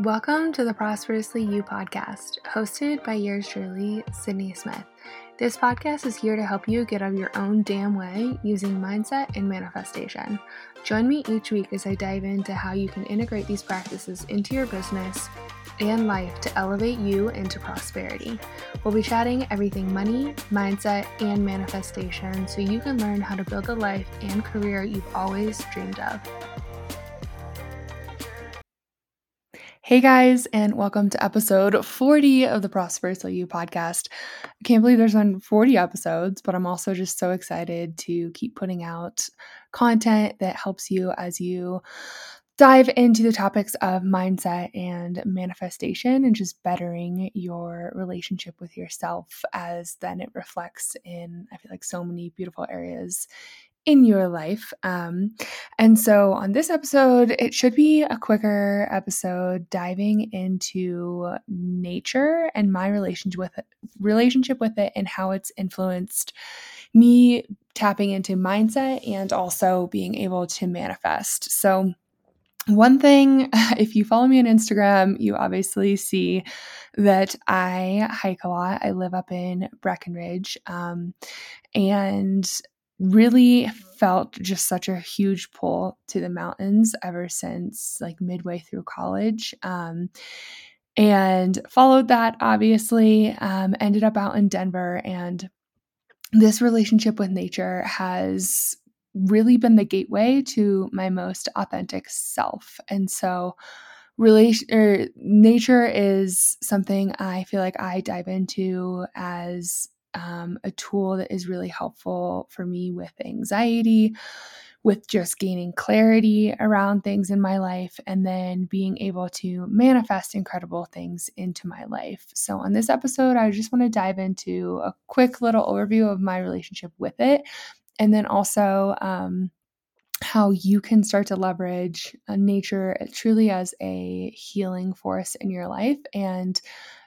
Welcome to the Prosperously You podcast, hosted by yours truly, Sydney Smith. This podcast is here to help you get out of your own damn way using mindset and manifestation. Join me each week as I dive into how you can integrate these practices into your business and life to elevate you into prosperity. We'll be chatting everything money, mindset, and manifestation so you can learn how to build the life and career you've always dreamed of. Hey guys, and welcome to episode 40 of the Prosperously You podcast. I can't believe there's been 40 episodes, but I'm also just so excited to keep putting out content that helps you as you dive into the topics of mindset and manifestation and just bettering your relationship with yourself as then it reflects in, I feel like, so many beautiful areas in your life. Um, and so on this episode, it should be a quicker episode diving into nature and my relationship with it, relationship with it and how it's influenced me tapping into mindset and also being able to manifest. So one thing, if you follow me on Instagram, you obviously see that I hike a lot. I live up in Breckenridge. Um, and really felt just such a huge pull to the mountains ever since like midway through college. Um, and followed that, obviously, um, ended up out in Denver. And this relationship with nature has really been the gateway to my most authentic self. And so, relation or nature is something I feel like I dive into as um, a tool that is really helpful for me with anxiety, with just gaining clarity around things in my life, and then being able to manifest incredible things into my life. So, on this episode, I just want to dive into a quick little overview of my relationship with it, and then also, um, how you can start to leverage uh, nature truly as a healing force in your life and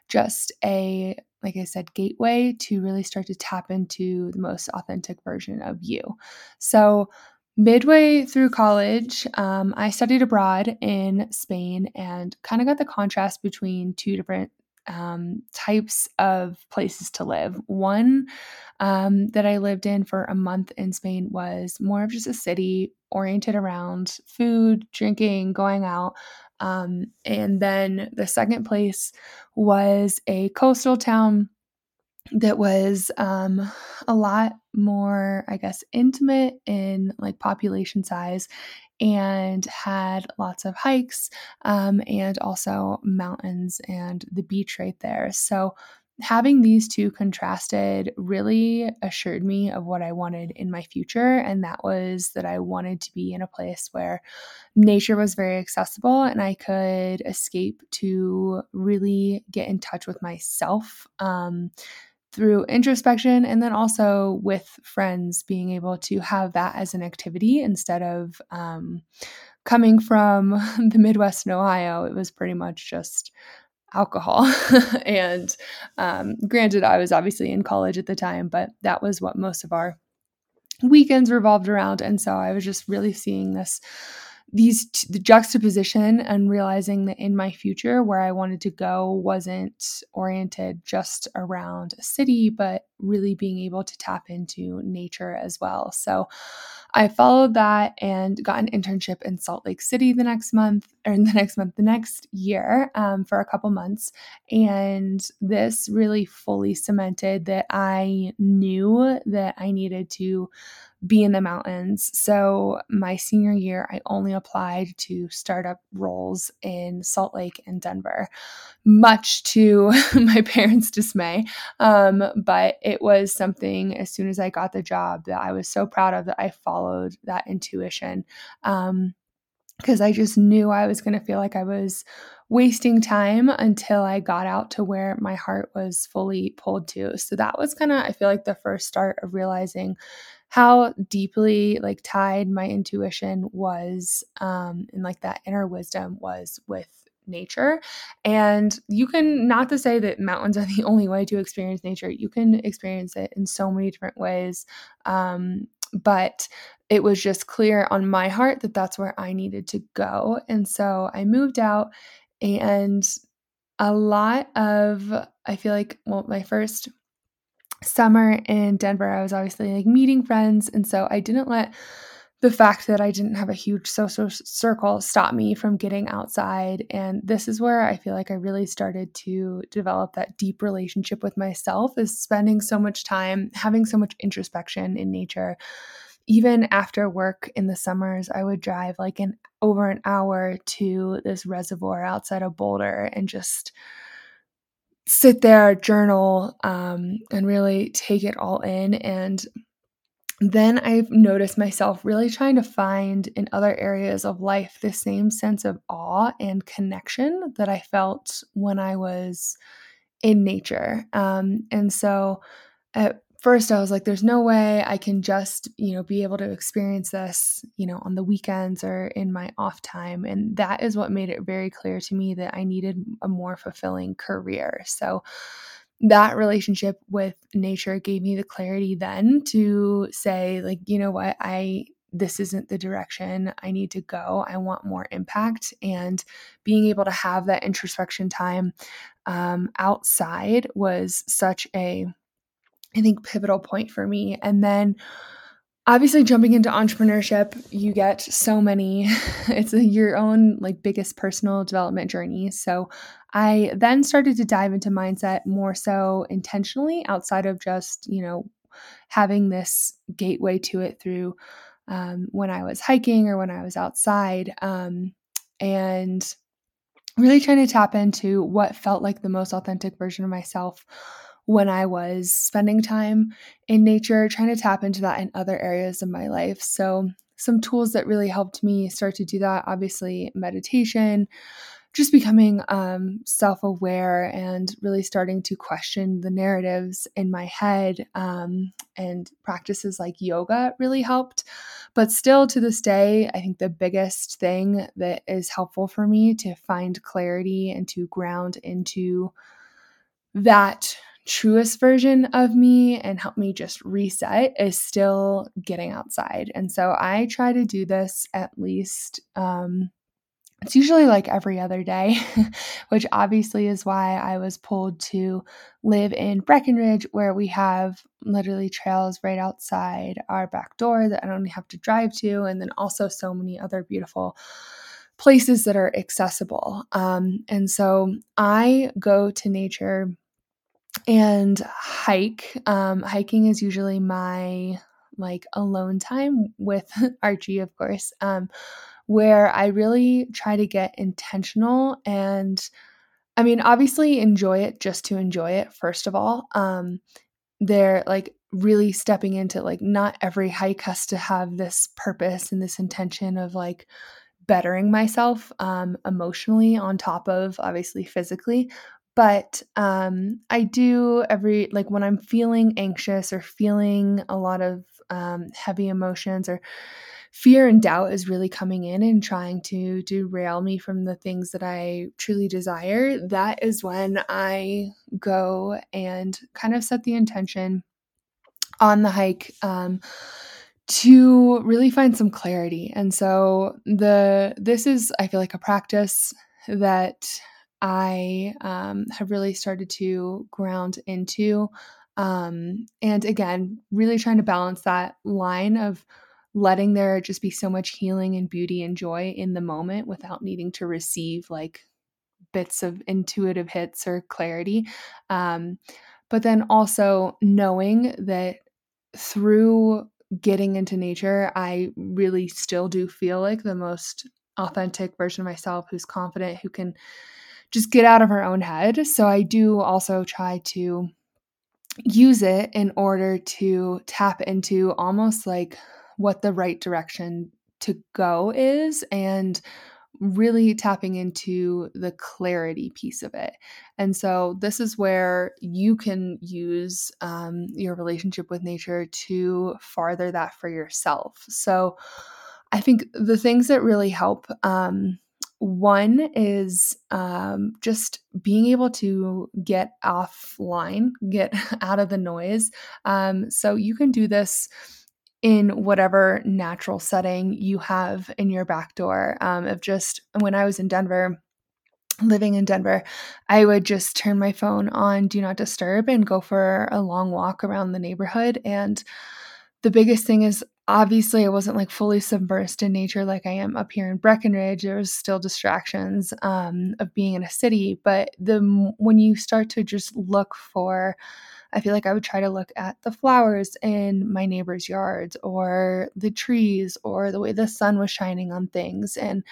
just a like I said, gateway to really start to tap into the most authentic version of you. So, midway through college, um, I studied abroad in Spain and kind of got the contrast between two different um, types of places to live. One um, that I lived in for a month in Spain was more of just a city oriented around food, drinking, going out. Um, and then the second place was a coastal town that was um, a lot more, I guess, intimate in like population size and had lots of hikes um, and also mountains and the beach right there. So having these two contrasted really assured me of what I wanted in my future. And that was that I wanted to be in a place where nature was very accessible and I could escape to really get in touch with myself. Um, through introspection and then also with friends being able to have that as an activity instead of um, coming from the midwest in ohio it was pretty much just alcohol. and um, granted, I was obviously in college at the time, but that was what most of our weekends revolved around. And so I was just really seeing this these t- the juxtaposition and realizing that in my future where I wanted to go wasn't oriented just around a city but really being able to tap into nature as well. So I followed that and got an internship in Salt Lake City the next month, or in the next month, the next year um, for a couple months. And this really fully cemented that I knew that I needed to be in the mountains. So, my senior year, I only applied to startup roles in Salt Lake and Denver, much to my parents' dismay. Um, but it was something as soon as I got the job that I was so proud of that I followed that intuition. Um, because I just knew I was going to feel like I was wasting time until I got out to where my heart was fully pulled to. So that was kind of, I feel like, the first start of realizing how deeply like tied my intuition was um and like that inner wisdom was with nature and you can not to say that mountains are the only way to experience nature you can experience it in so many different ways um but it was just clear on my heart that that's where I needed to go. And so I moved out and a lot of, I feel like, well, my first summer in Denver, I was obviously like meeting friends. And so I didn't let the fact that I didn't have a huge social circle stop me from getting outside. And this is where I feel like I really started to develop that deep relationship with myself is spending so much time having so much introspection in nature. Even after work in the summers, I would drive like an over an hour to this reservoir outside of Boulder and just sit there, journal, um, and really take it all in. And then I've noticed myself really trying to find in other areas of life the same sense of awe and connection that I felt when I was in nature. Um, and so at first I was like, there's no way I can just, you know, be able to experience this, you know, on the weekends or in my off time. And that is what made it very clear to me that I needed a more fulfilling career. So that relationship with nature gave me the clarity then to say like you know what i this isn't the direction i need to go i want more impact and being able to have that introspection time um, outside was such a i think pivotal point for me. And then obviously jumping into entrepreneurship you get so many. It's your own like biggest personal development journey. So i then started to dive into mindset more so intentionally outside of just you know having this gateway to it through um, when i was hiking or when i was outside um, and really trying to tap into what felt like the most authentic version of myself when I was spending time in nature, trying to tap into that in other areas of my life. So, some tools that really helped me start to do that obviously, meditation, just becoming um, self aware and really starting to question the narratives in my head. Um, and practices like yoga really helped. But still, to this day, I think the biggest thing that is helpful for me to find clarity and to ground into that truest version of me and help me just reset is still getting outside. And so I try to do this at least um it's usually like every other day, which obviously is why I was pulled to live in Breckenridge, where we have literally trails right outside our back door that I don't have to drive to, and then also so many other beautiful places that are accessible. Um, and so I go to nature and hike. Um, hiking is usually my like alone time with Archie, of course, um, where I really try to get intentional and I mean, obviously enjoy it just to enjoy it, first of all. Um, they're like really stepping into like not every hike has to have this purpose and this intention of like bettering myself um, emotionally on top of obviously physically but um, I do every like when I'm feeling anxious or feeling a lot of um, heavy emotions or fear and doubt is really coming in and trying to derail me from the things that I truly desire. That is when I go and kind of set the intention on the hike. Um, to really find some clarity. And so the this is I feel like a practice that I um, have really started to ground into. Um, and again, really trying to balance that line of letting there just be so much healing and beauty and joy in the moment without needing to receive like bits of intuitive hits or clarity. Um, but then also knowing that through getting into nature, I really still do feel like the most authentic version of myself who's confident, who can just get out of her own head. So I do also try to use it in order to tap into almost like what the right direction to go is and really tapping into the clarity piece of it. And so, this is where you can use um, your relationship with nature to farther that for yourself. So, I think the things that really help um, one is um, just being able to get offline, get out of the noise. Um, so you can do this in whatever natural setting you have in your back door. Um, of just when I was in Denver, living in Denver, I would just turn my phone on do not disturb and go for a long walk around the neighborhood. And the biggest thing is obviously I wasn't like fully submersed in nature like I am up here in Breckenridge. There was still distractions um, of being in a city, but the when you start to just look for I feel like I would try to look at the flowers in my neighbor's yards or the trees or the way the sun was shining on things and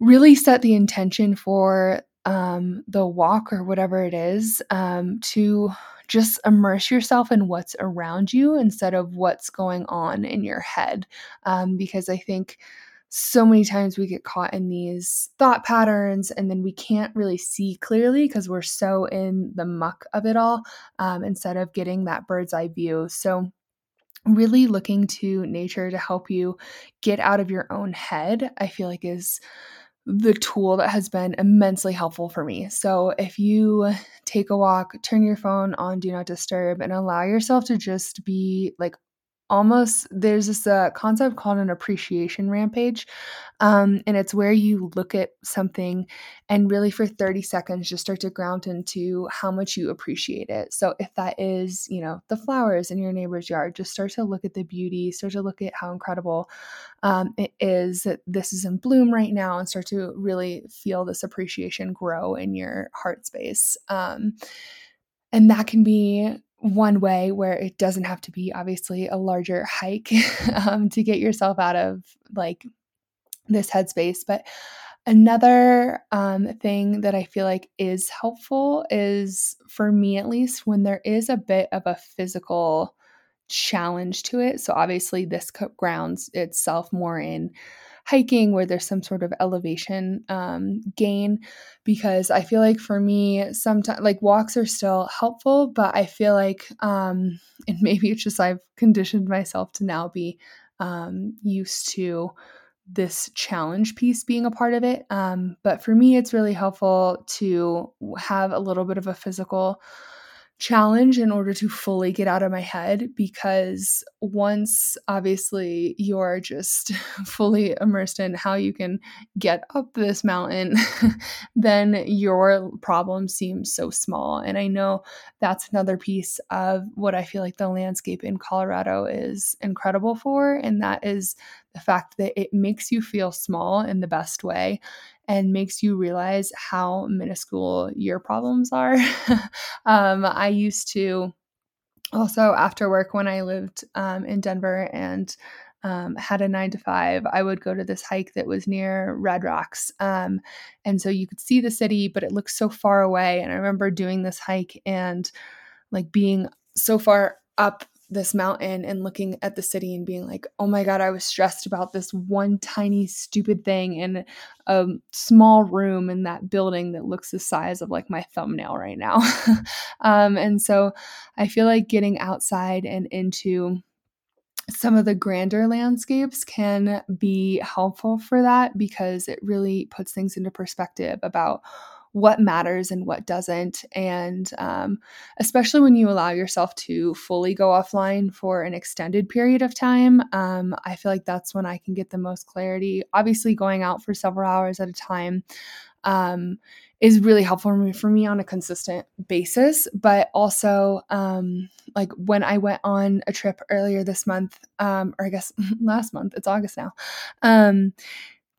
really set the intention for um, the walk or whatever it is um, to just immerse yourself in what's around you instead of what's going on in your head. Um, because I think so many times we get caught in these thought patterns and then we can't really see clearly because we're so in the muck of it all um, instead of getting that bird's eye view. So, really looking to nature to help you get out of your own head, I feel like is the tool that has been immensely helpful for me. So, if you take a walk, turn your phone on do not disturb, and allow yourself to just be like almost there's this uh, concept called an appreciation rampage um, and it's where you look at something and really for 30 seconds just start to ground into how much you appreciate it. So if that is you know the flowers in your neighbor's yard just start to look at the beauty start to look at how incredible um, it is that this is in bloom right now and start to really feel this appreciation grow in your heart space um, and that can be one way where it doesn't have to be obviously a larger hike um, to get yourself out of like this headspace. But another um, thing that I feel like is helpful is for me at least when there is a bit of a physical challenge to it. So obviously, this grounds itself more in hiking where there's some sort of elevation um, gain because i feel like for me sometimes like walks are still helpful but i feel like um, and maybe it's just i've conditioned myself to now be um, used to this challenge piece being a part of it um, but for me it's really helpful to have a little bit of a physical challenge in order to fully get out of my head because once obviously you're just fully immersed in how you can get up this mountain then your problem seems so small. And i know that's another piece of what i feel like the landscape in colorado is incredible for and that is the fact that it makes you feel small in the best way and makes you realize how minuscule your problems are. um, I used to also after work when I lived um, in Denver and um, had a nine to five, I would go to this hike that was near Red Rocks. Um, and so you could see the city, but it looked so far away. And I remember doing this hike and like being so far up this mountain and looking at the city and being like, oh my God, I was stressed about this one tiny stupid thing in a small room in that building that looks the size of like my thumbnail right now. um, and so I feel like getting outside and into some of the grander landscapes can be helpful for that because it really puts things into perspective about what matters and what doesn't. And um, especially when you allow yourself to fully go offline for an extended period of time, um, I feel like that's when I can get the most clarity. Obviously, going out for several hours at a time. Um, is really helpful for me, for me on a consistent basis. But also, um, like when I went on a trip earlier this month, um, or I guess last month, it's August now, um,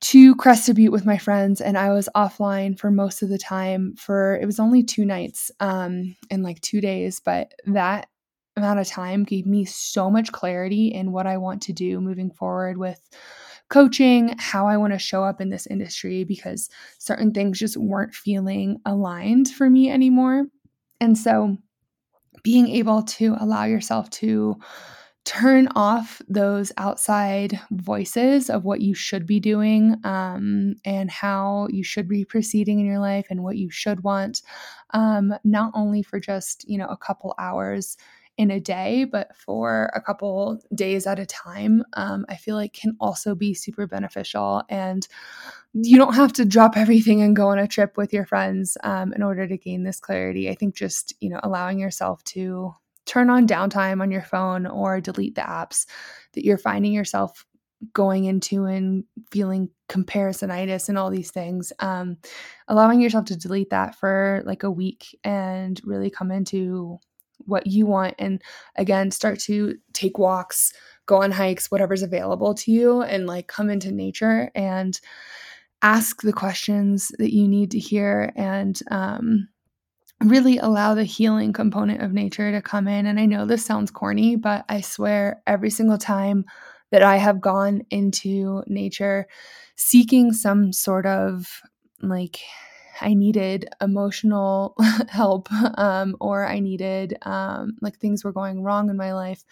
to Crested Butte with my friends, and I was offline for most of the time. For it was only two nights, um, in like two days, but that amount of time gave me so much clarity in what I want to do moving forward with coaching, how I want to show up in this industry because certain things just weren't feeling aligned for me anymore. And so being able to allow yourself to turn off those outside voices of what you should be doing um, and how you should be proceeding in your life and what you should want um, not only for just you know a couple hours in a day but for a couple days at a time um, i feel like can also be super beneficial. And you don't have to drop everything and go on a trip with your friends um, in order to gain this clarity. I think just you know allowing yourself to turn on downtime on your phone or delete the apps that you're finding yourself going into and feeling comparisonitis and all these things um, allowing yourself to delete that for like a week and really come into what you want and again start to take walks go on hikes whatever's available to you and like come into nature and ask the questions that you need to hear and um, really allow the healing component of nature to come in and i know this sounds corny but i swear every single time that I have gone into nature seeking some sort of like I needed emotional help um, or I needed um, like things were going wrong in my life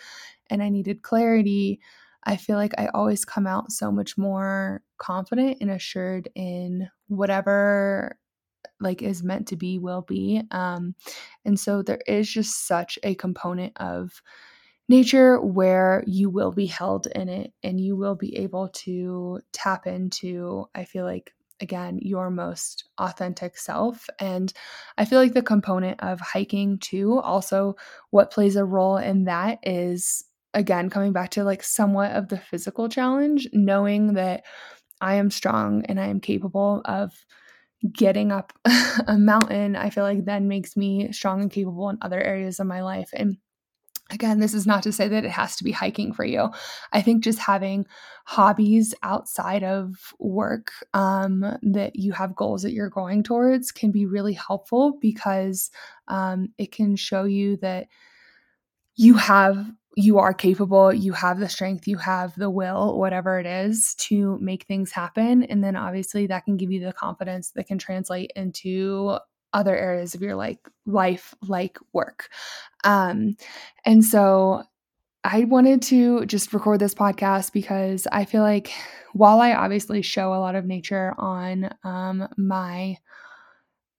and I needed clarity. I feel like I always come out so much more confident and assured in whatever like is meant to be will be um and so there is just such a component of nature where you will be held in it and you will be able to tap into, I feel like, again, your most authentic self. And I feel like the component of hiking, too, also what plays a role in that is, again, coming back to like somewhat of the physical challenge, knowing that I am strong and I am capable of getting up a mountain, I feel like then makes me strong and capable in other areas of my life. And Again, this is not to say that it has to be hiking for you. I think just having hobbies outside of work um, that you have goals that you're going towards can be really helpful because um, it can show you that you have you are capable, you have the strength, you have the will, whatever it is, to make things happen. And then obviously that can give you the confidence that can translate into other areas of your like life like work um and so i wanted to just record this podcast because i feel like while i obviously show a lot of nature on um, my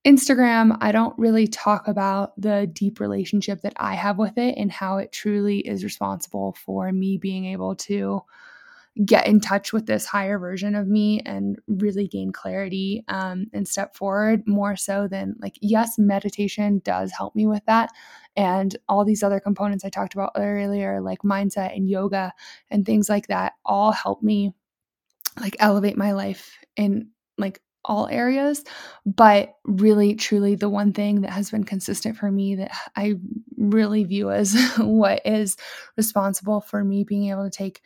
instagram i don't really talk about the deep relationship that i have with it and how it truly is responsible for me being able to get in touch with this higher version of me and really gain clarity um, and step forward more so than like yes meditation does help me with that. And all these other components i talked about earlier like mindset and yoga and things like that all help me like elevate my life in like all areas but really truly the one thing that has been consistent for me that i really view as what is responsible for me being able to take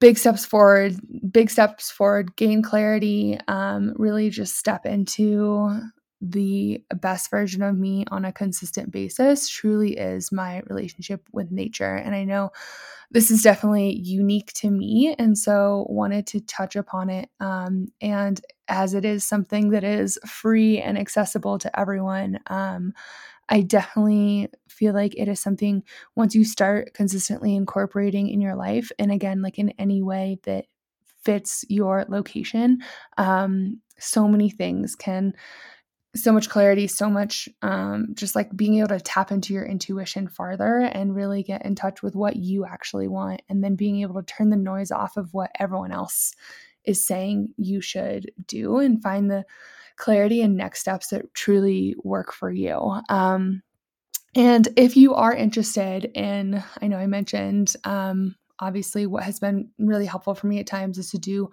big steps forward, big steps forward, gain clarity, um, really just step into the best version of me on a consistent basis truly is my relationship with nature. And I know this is definitely unique to me. And so wanted to touch upon it. Um, and as it is something that is free and accessible to everyone, um, I definitely feel like it is something once you start consistently incorporating in your life, and again, like in any way that fits your location, um, so many things can so much clarity, so much um, just like being able to tap into your intuition farther and really get in touch with what you actually want, and then being able to turn the noise off of what everyone else is saying you should do and find the clarity and next steps that truly work for you. Um, and if you are interested in, I know I mentioned, um, obviously, what has been really helpful for me at times is to do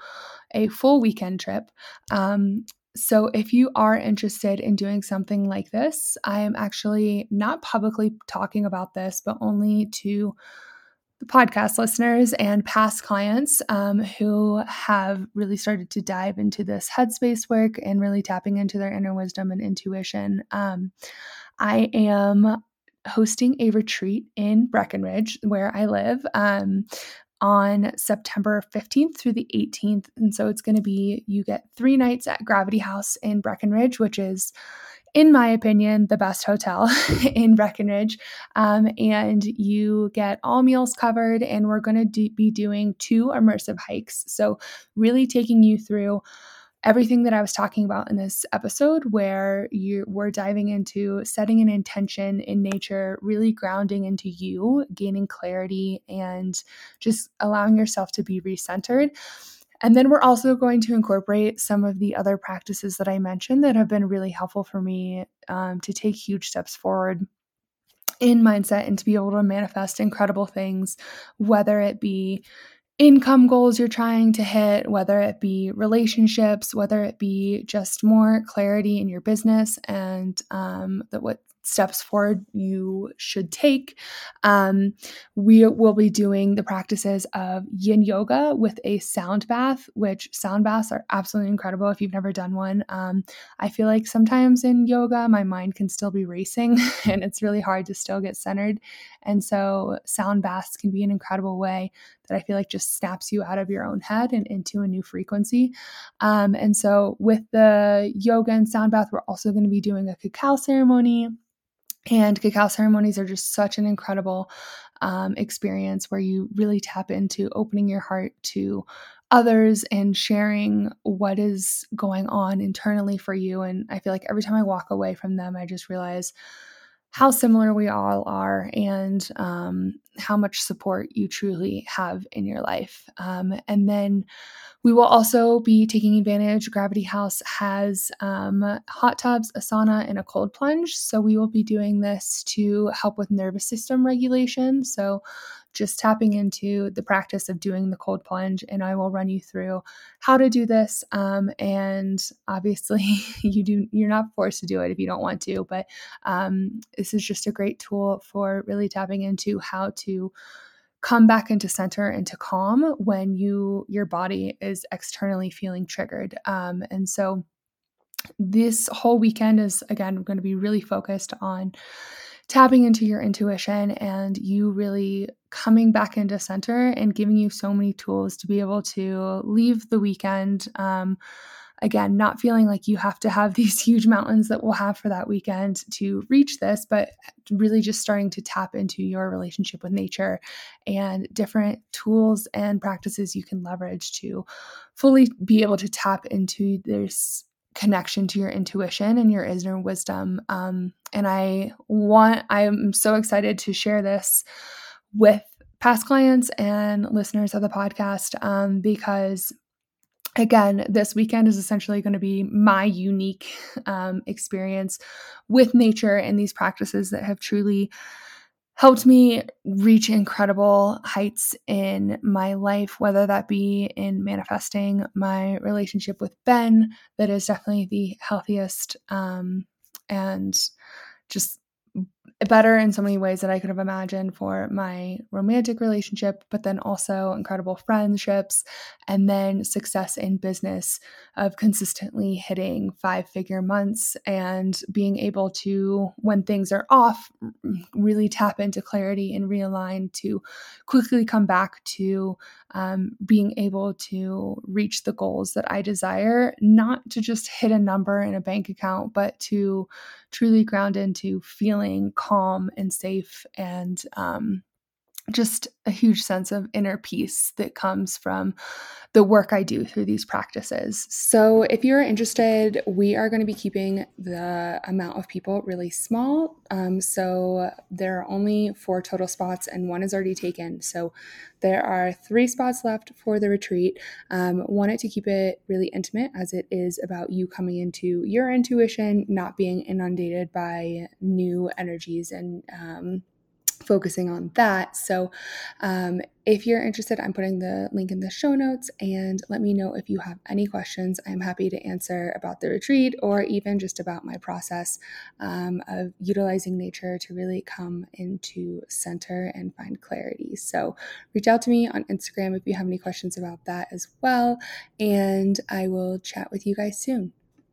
a full weekend trip. Um, so, if you are interested in doing something like this, I am actually not publicly talking about this, but only to the podcast listeners and past clients um, who have really started to dive into this headspace work and really tapping into their inner wisdom and intuition. Um, I am hosting a retreat in Breckenridge, where I live. Um, on September 15th through the 18th. And so it's going to be you get three nights at Gravity House in Breckenridge, which is in my opinion, the best hotel in Breckenridge. Um, and you get all meals covered, and we're going to do- be doing two immersive hikes. So, really taking you through everything that I was talking about in this episode, where you we're diving into setting an intention in nature, really grounding into you, gaining clarity, and just allowing yourself to be recentered. And then we're also going to incorporate some of the other practices that I mentioned that have been really helpful for me um, to take huge steps forward in mindset and to be able to manifest incredible things, whether it be income goals you're trying to hit, whether it be relationships, whether it be just more clarity in your business and um, that what steps forward you should take. Um, we will be doing the practices of yin yoga with a sound bath, which sound baths are absolutely incredible if you've never done one. Um, I feel like sometimes in yoga, my mind can still be racing and it's really hard to still get centered. And so, sound baths can be an incredible way that I feel like just snaps you out of your own head and into a new frequency. Um, and so, with the yoga and sound bath, we're also going to be doing a cacao ceremony and cacao ceremonies are just such an incredible um, experience where you really tap into opening your heart to others and sharing what is going on internally for you. And I feel like every time I walk away from them, I just realize how similar we all are and um, how much support you truly have in your life. Um, and then we will also be taking advantage. Gravity House has um, hot tubs, a sauna, and a cold plunge. So we will be doing this to help with nervous system regulation. So just tapping into the practice of doing the cold plunge, and I will run you through how to do this. Um, and obviously, you do you're not forced to do it if you don't want to, but um, this is just a great tool for really tapping into how to come back into center and to calm when you your body is externally feeling triggered um, and so this whole weekend is again going to be really focused on tapping into your intuition and you really coming back into center and giving you so many tools to be able to leave the weekend um, again, not feeling like you have to have these huge mountains that we'll have for that weekend to reach this, but really just starting to tap into your relationship with nature and different tools and practices you can leverage to fully be able to tap into this connection to your intuition and your inner wisdom. Um, and I want, I'm so excited to share this with past clients and listeners of the podcast um, because again, this weekend is essentially going to be my unique um, experience with nature and these practices that have truly helped me reach incredible heights in my life, whether that be in manifesting my relationship with Ben, that is definitely the healthiest um, and just better in so many ways that I could have imagined for my romantic relationship, but then also incredible friendships, and then success in business of consistently hitting five figure months and being able to, when things are off, really tap into clarity and realign to quickly come back to um, being able to reach the goals that I desire, not to just hit a number in a bank account, but to truly ground into feeling calm and safe and um, just a huge sense of inner peace that comes from the work I do through these practices. So, if you're interested, we are going to be keeping the amount of people really small. Um, so, there are only four total spots, and one is already taken. So, there are three spots left for the retreat. Um, wanted to keep it really intimate as it is about you coming into your intuition, not being inundated by new energies and um, focusing on that. So, um, if you're interested, I'm putting the link in the show notes and let me know if you have any questions. I'm happy to answer about the retreat or even just about my process um, of utilizing nature to really come into center and find clarity. So, reach out to me on Instagram if you have any questions about that as well. And I will chat with you guys soon.